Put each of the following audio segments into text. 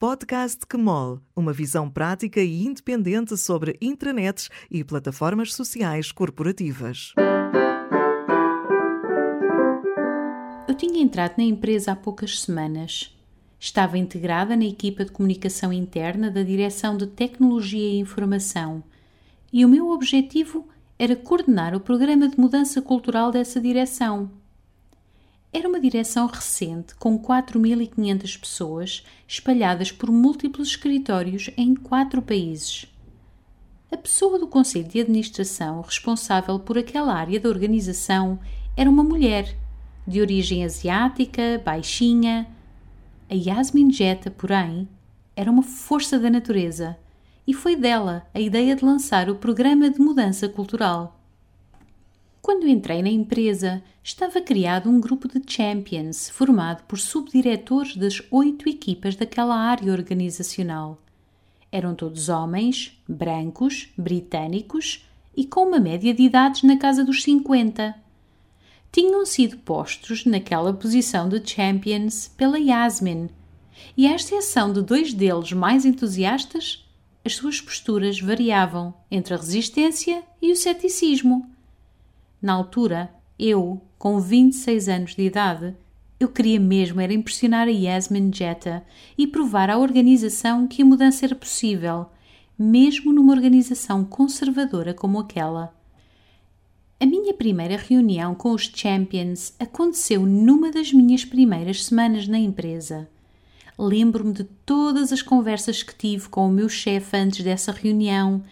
Podcast QMOL, uma visão prática e independente sobre intranets e plataformas sociais corporativas. Eu tinha entrado na empresa há poucas semanas. Estava integrada na equipa de comunicação interna da Direção de Tecnologia e Informação e o meu objetivo era coordenar o programa de mudança cultural dessa direção. Era uma direção recente, com 4.500 pessoas espalhadas por múltiplos escritórios em quatro países. A pessoa do Conselho de Administração responsável por aquela área da organização era uma mulher, de origem asiática, baixinha. A Yasmin Jetta, porém, era uma força da natureza e foi dela a ideia de lançar o programa de mudança cultural. Quando entrei na empresa, estava criado um grupo de champions formado por subdiretores das oito equipas daquela área organizacional. Eram todos homens, brancos, britânicos e com uma média de idades na casa dos 50. Tinham sido postos naquela posição de champions pela Yasmin, e à exceção de dois deles mais entusiastas, as suas posturas variavam entre a resistência e o ceticismo na altura, eu, com 26 anos de idade, eu queria mesmo era impressionar a Yasmin Jetta e provar à organização que a mudança era possível, mesmo numa organização conservadora como aquela. A minha primeira reunião com os Champions aconteceu numa das minhas primeiras semanas na empresa. Lembro-me de todas as conversas que tive com o meu chefe antes dessa reunião,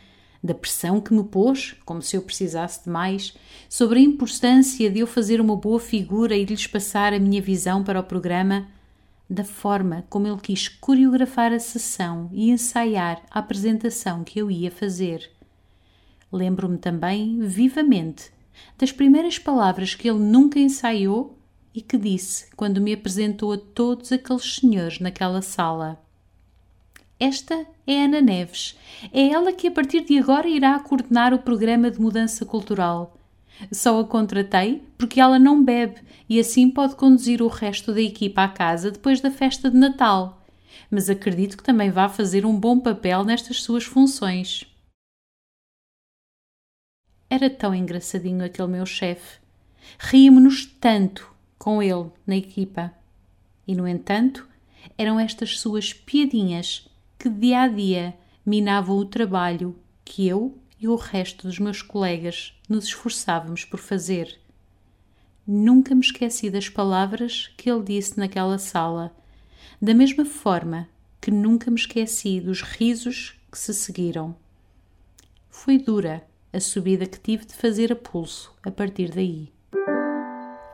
da pressão que me pôs, como se eu precisasse de mais, sobre a importância de eu fazer uma boa figura e de lhes passar a minha visão para o programa, da forma como ele quis coreografar a sessão e ensaiar a apresentação que eu ia fazer. Lembro-me também, vivamente, das primeiras palavras que ele nunca ensaiou e que disse quando me apresentou a todos aqueles senhores naquela sala. Esta é Ana Neves. É ela que a partir de agora irá coordenar o programa de mudança cultural. Só a contratei porque ela não bebe e assim pode conduzir o resto da equipa à casa depois da festa de Natal. Mas acredito que também vá fazer um bom papel nestas suas funções. Era tão engraçadinho aquele meu chefe. Ríamos-nos tanto com ele na equipa. E, no entanto, eram estas suas piadinhas que dia a dia minavam o trabalho que eu e o resto dos meus colegas nos esforçávamos por fazer. Nunca me esqueci das palavras que ele disse naquela sala, da mesma forma que nunca me esqueci dos risos que se seguiram. Foi dura a subida que tive de fazer a pulso a partir daí.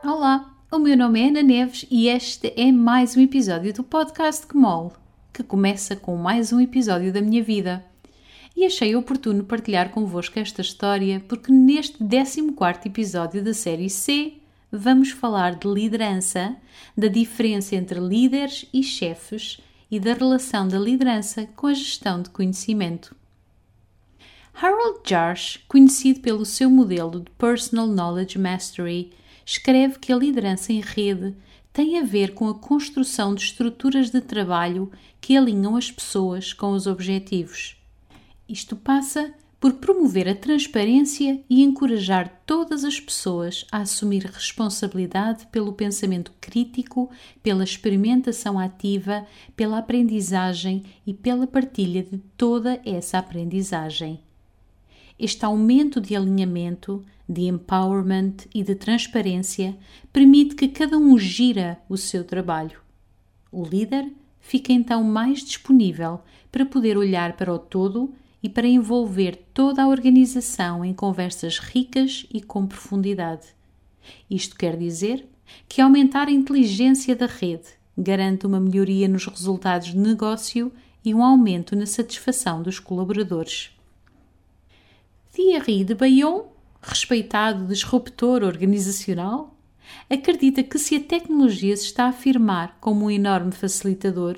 Olá, o meu nome é Ana Neves e este é mais um episódio do podcast que mole que começa com mais um episódio da minha vida. E achei oportuno partilhar convosco esta história porque neste 14 episódio da série C vamos falar de liderança, da diferença entre líderes e chefes e da relação da liderança com a gestão de conhecimento. Harold Jarsch, conhecido pelo seu modelo de Personal Knowledge Mastery, escreve que a liderança em rede tem a ver com a construção de estruturas de trabalho que alinham as pessoas com os objetivos. Isto passa por promover a transparência e encorajar todas as pessoas a assumir responsabilidade pelo pensamento crítico, pela experimentação ativa, pela aprendizagem e pela partilha de toda essa aprendizagem. Este aumento de alinhamento, de empowerment e de transparência permite que cada um gira o seu trabalho. O líder fica então mais disponível para poder olhar para o todo e para envolver toda a organização em conversas ricas e com profundidade. Isto quer dizer que aumentar a inteligência da rede garante uma melhoria nos resultados de negócio e um aumento na satisfação dos colaboradores. Thierry de Bayon, respeitado disruptor organizacional, acredita que se a tecnologia se está a afirmar como um enorme facilitador,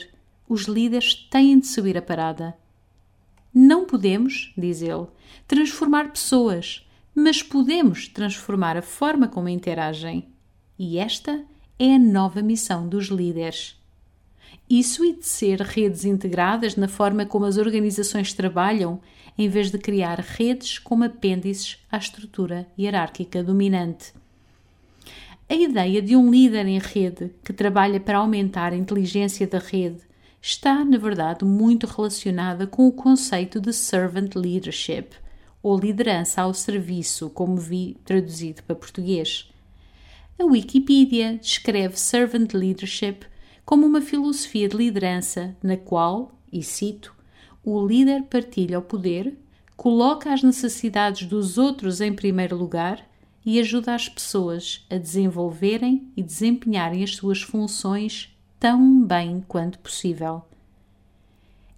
os líderes têm de subir a parada. Não podemos, diz ele, transformar pessoas, mas podemos transformar a forma como interagem. E esta é a nova missão dos líderes. Isso e de ser redes integradas na forma como as organizações trabalham, em vez de criar redes como apêndices à estrutura hierárquica dominante. A ideia de um líder em rede que trabalha para aumentar a inteligência da rede está, na verdade, muito relacionada com o conceito de servant leadership, ou liderança ao serviço, como vi traduzido para português. A Wikipedia descreve servant leadership como uma filosofia de liderança na qual, e cito, o líder partilha o poder, coloca as necessidades dos outros em primeiro lugar e ajuda as pessoas a desenvolverem e desempenharem as suas funções tão bem quanto possível.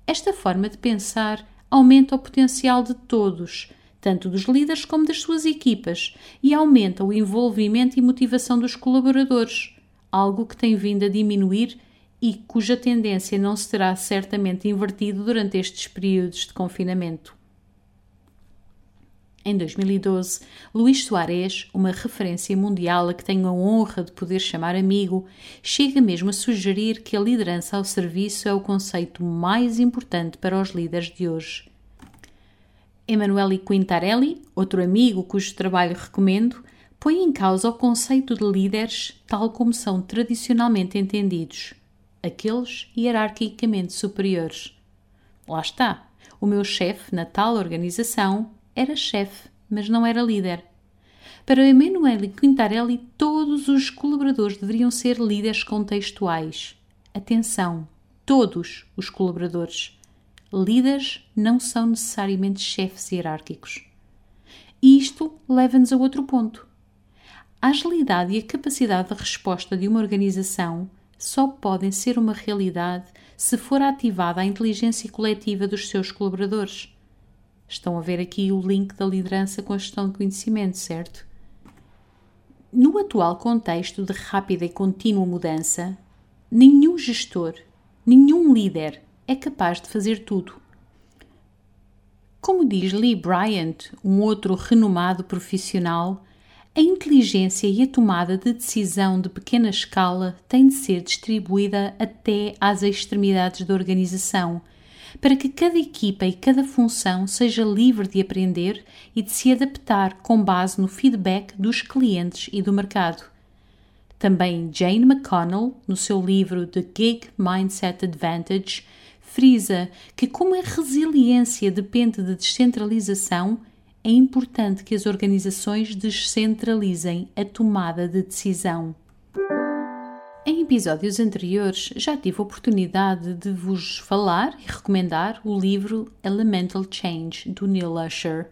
Esta forma de pensar aumenta o potencial de todos, tanto dos líderes como das suas equipas, e aumenta o envolvimento e motivação dos colaboradores, algo que tem vindo a diminuir e cuja tendência não se terá certamente invertido durante estes períodos de confinamento. Em 2012, Luís Soares, uma referência mundial a que tenho a honra de poder chamar amigo, chega mesmo a sugerir que a liderança ao serviço é o conceito mais importante para os líderes de hoje. Emanuele Quintarelli, outro amigo cujo trabalho recomendo, põe em causa o conceito de líderes tal como são tradicionalmente entendidos, aqueles hierarquicamente superiores. Lá está, o meu chefe na tal organização era chefe, mas não era líder. Para Emanuele Quintarelli, todos os colaboradores deveriam ser líderes contextuais. Atenção, todos os colaboradores. Líderes não são necessariamente chefes hierárquicos. E isto leva-nos a outro ponto. A agilidade e a capacidade de resposta de uma organização só podem ser uma realidade se for ativada a inteligência coletiva dos seus colaboradores. Estão a ver aqui o link da liderança com a gestão de conhecimento, certo? No atual contexto de rápida e contínua mudança, nenhum gestor, nenhum líder é capaz de fazer tudo. Como diz Lee Bryant, um outro renomado profissional, a inteligência e a tomada de decisão de pequena escala têm de ser distribuída até às extremidades da organização para que cada equipa e cada função seja livre de aprender e de se adaptar com base no feedback dos clientes e do mercado. Também Jane McConnell, no seu livro The Gig Mindset Advantage, frisa que, como a resiliência depende de descentralização, é importante que as organizações descentralizem a tomada de decisão. Em episódios anteriores já tive a oportunidade de vos falar e recomendar o livro Elemental Change do Neil Usher.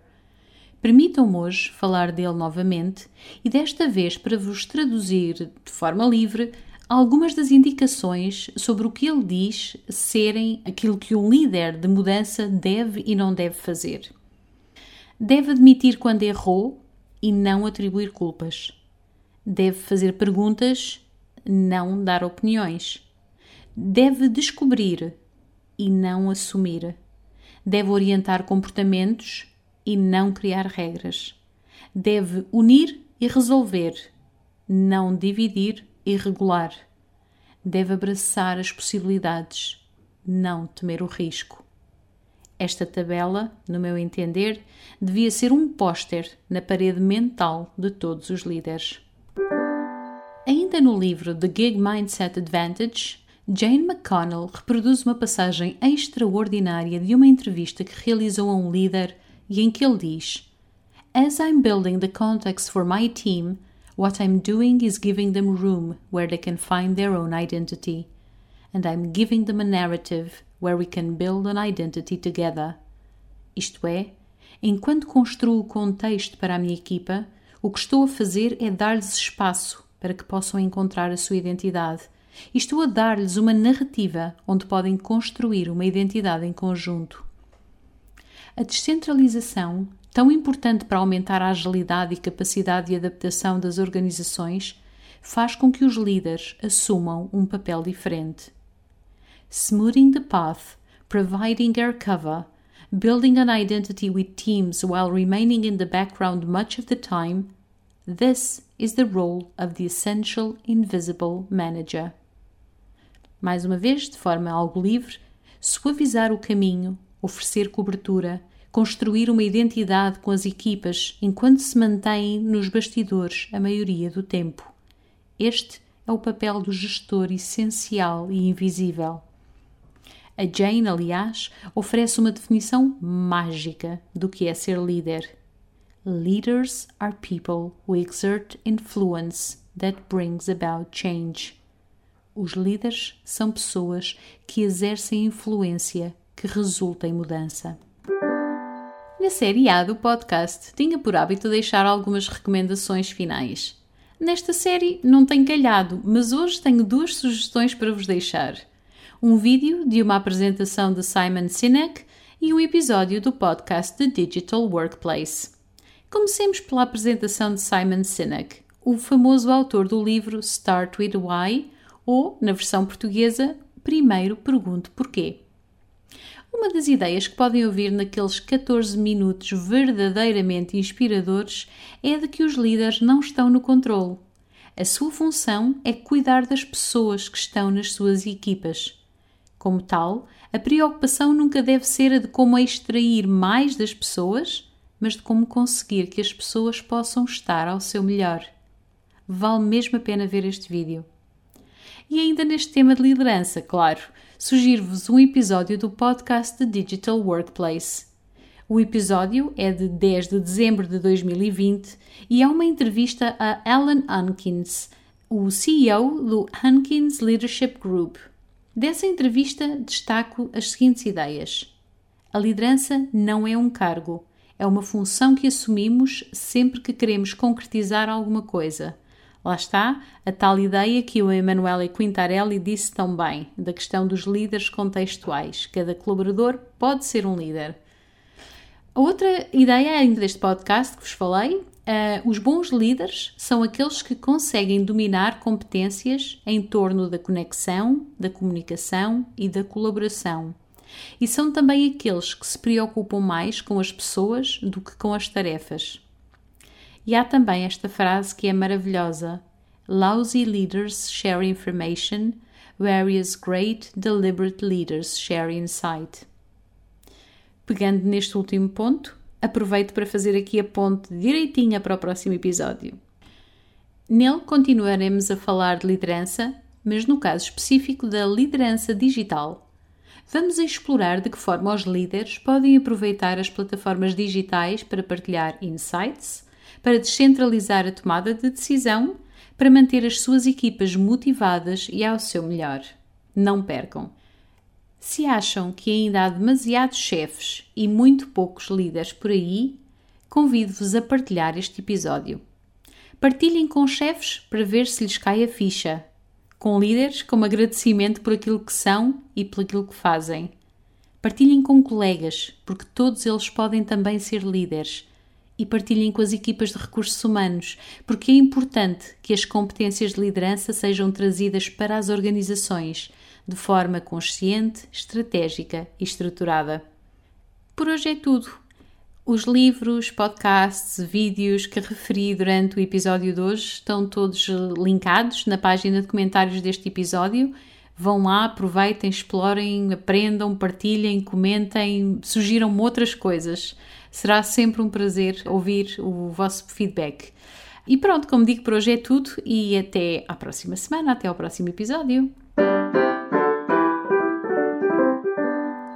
Permitam-me hoje falar dele novamente e desta vez para vos traduzir de forma livre algumas das indicações sobre o que ele diz serem aquilo que um líder de mudança deve e não deve fazer. Deve admitir quando errou e não atribuir culpas. Deve fazer perguntas não dar opiniões. Deve descobrir e não assumir. Deve orientar comportamentos e não criar regras. Deve unir e resolver, não dividir e regular. Deve abraçar as possibilidades, não temer o risco. Esta tabela, no meu entender, devia ser um póster na parede mental de todos os líderes. Ainda no livro The Gig Mindset Advantage, Jane McConnell reproduz uma passagem extraordinária de uma entrevista que realizou a um líder e em que ele diz: As I'm building the context for my team, what I'm doing is giving them room where they can find their own identity. And I'm giving them a narrative where we can build an identity together. Isto é, enquanto construo o contexto para a minha equipa, o que estou a fazer é dar-lhes espaço para que possam encontrar a sua identidade. E estou a dar-lhes uma narrativa onde podem construir uma identidade em conjunto. A descentralização, tão importante para aumentar a agilidade e capacidade de adaptação das organizações, faz com que os líderes assumam um papel diferente. Smoothing the path, providing air cover, building an identity with teams while remaining in the background much of the time, this is the role of the essential invisible manager. mais uma vez, de forma algo livre, suavizar o caminho, oferecer cobertura, construir uma identidade com as equipas enquanto se mantêm nos bastidores a maioria do tempo. Este é o papel do gestor essencial e invisível. A Jane, aliás, oferece uma definição mágica do que é ser líder. Leaders are people who exert influence that brings about change. Os líderes são pessoas que exercem influência que resulta em mudança. Na série A do podcast, tinha por hábito deixar algumas recomendações finais. Nesta série não tem calhado, mas hoje tenho duas sugestões para vos deixar. Um vídeo de uma apresentação de Simon Sinek e um episódio do podcast The Digital Workplace. Comecemos pela apresentação de Simon Sinek, o famoso autor do livro Start with Why, ou, na versão portuguesa, Primeiro Pergunto Porquê. Uma das ideias que podem ouvir naqueles 14 minutos verdadeiramente inspiradores é de que os líderes não estão no controle. A sua função é cuidar das pessoas que estão nas suas equipas. Como tal, a preocupação nunca deve ser a de como extrair mais das pessoas, mas de como conseguir que as pessoas possam estar ao seu melhor. Vale mesmo a pena ver este vídeo. E ainda neste tema de liderança, claro, sugiro-vos um episódio do podcast The Digital Workplace. O episódio é de 10 de dezembro de 2020 e é uma entrevista a Alan Hankins, o CEO do Hankins Leadership Group. Dessa entrevista destaco as seguintes ideias. A liderança não é um cargo, é uma função que assumimos sempre que queremos concretizar alguma coisa. Lá está a tal ideia que o Emanuele Quintarelli disse tão bem, da questão dos líderes contextuais. Cada colaborador pode ser um líder. A outra ideia ainda deste podcast que vos falei, uh, os bons líderes são aqueles que conseguem dominar competências em torno da conexão, da comunicação e da colaboração. E são também aqueles que se preocupam mais com as pessoas do que com as tarefas. E há também esta frase que é maravilhosa: Lousy leaders share information, whereas great, deliberate leaders share insight. Pegando neste último ponto, aproveito para fazer aqui a ponte direitinha para o próximo episódio. Nele continuaremos a falar de liderança, mas no caso específico da liderança digital. Vamos explorar de que forma os líderes podem aproveitar as plataformas digitais para partilhar insights, para descentralizar a tomada de decisão, para manter as suas equipas motivadas e ao seu melhor. Não percam! Se acham que ainda há demasiados chefes e muito poucos líderes por aí, convido-vos a partilhar este episódio. Partilhem com chefes para ver se lhes cai a ficha, com líderes como agradecimento por aquilo que são e por aquilo que fazem. Partilhem com colegas, porque todos eles podem também ser líderes e partilhem com as equipas de recursos humanos, porque é importante que as competências de liderança sejam trazidas para as organizações de forma consciente, estratégica e estruturada. Por hoje é tudo. Os livros, podcasts, vídeos que referi durante o episódio de hoje estão todos linkados na página de comentários deste episódio. Vão lá, aproveitem, explorem, aprendam, partilhem, comentem, sugiram-me outras coisas. Será sempre um prazer ouvir o vosso feedback. E pronto, como digo, por hoje é tudo e até à próxima semana, até ao próximo episódio.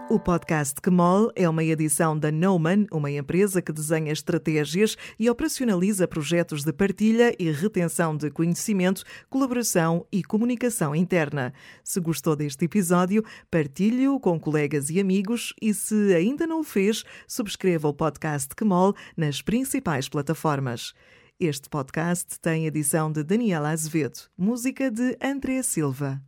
O podcast Kmol é uma edição da Noman, uma empresa que desenha estratégias e operacionaliza projetos de partilha e retenção de conhecimento, colaboração e comunicação interna. Se gostou deste episódio, partilhe-o com colegas e amigos e, se ainda não o fez, subscreva o podcast Kmol nas principais plataformas. Este podcast tem edição de Daniela Azevedo, música de André Silva.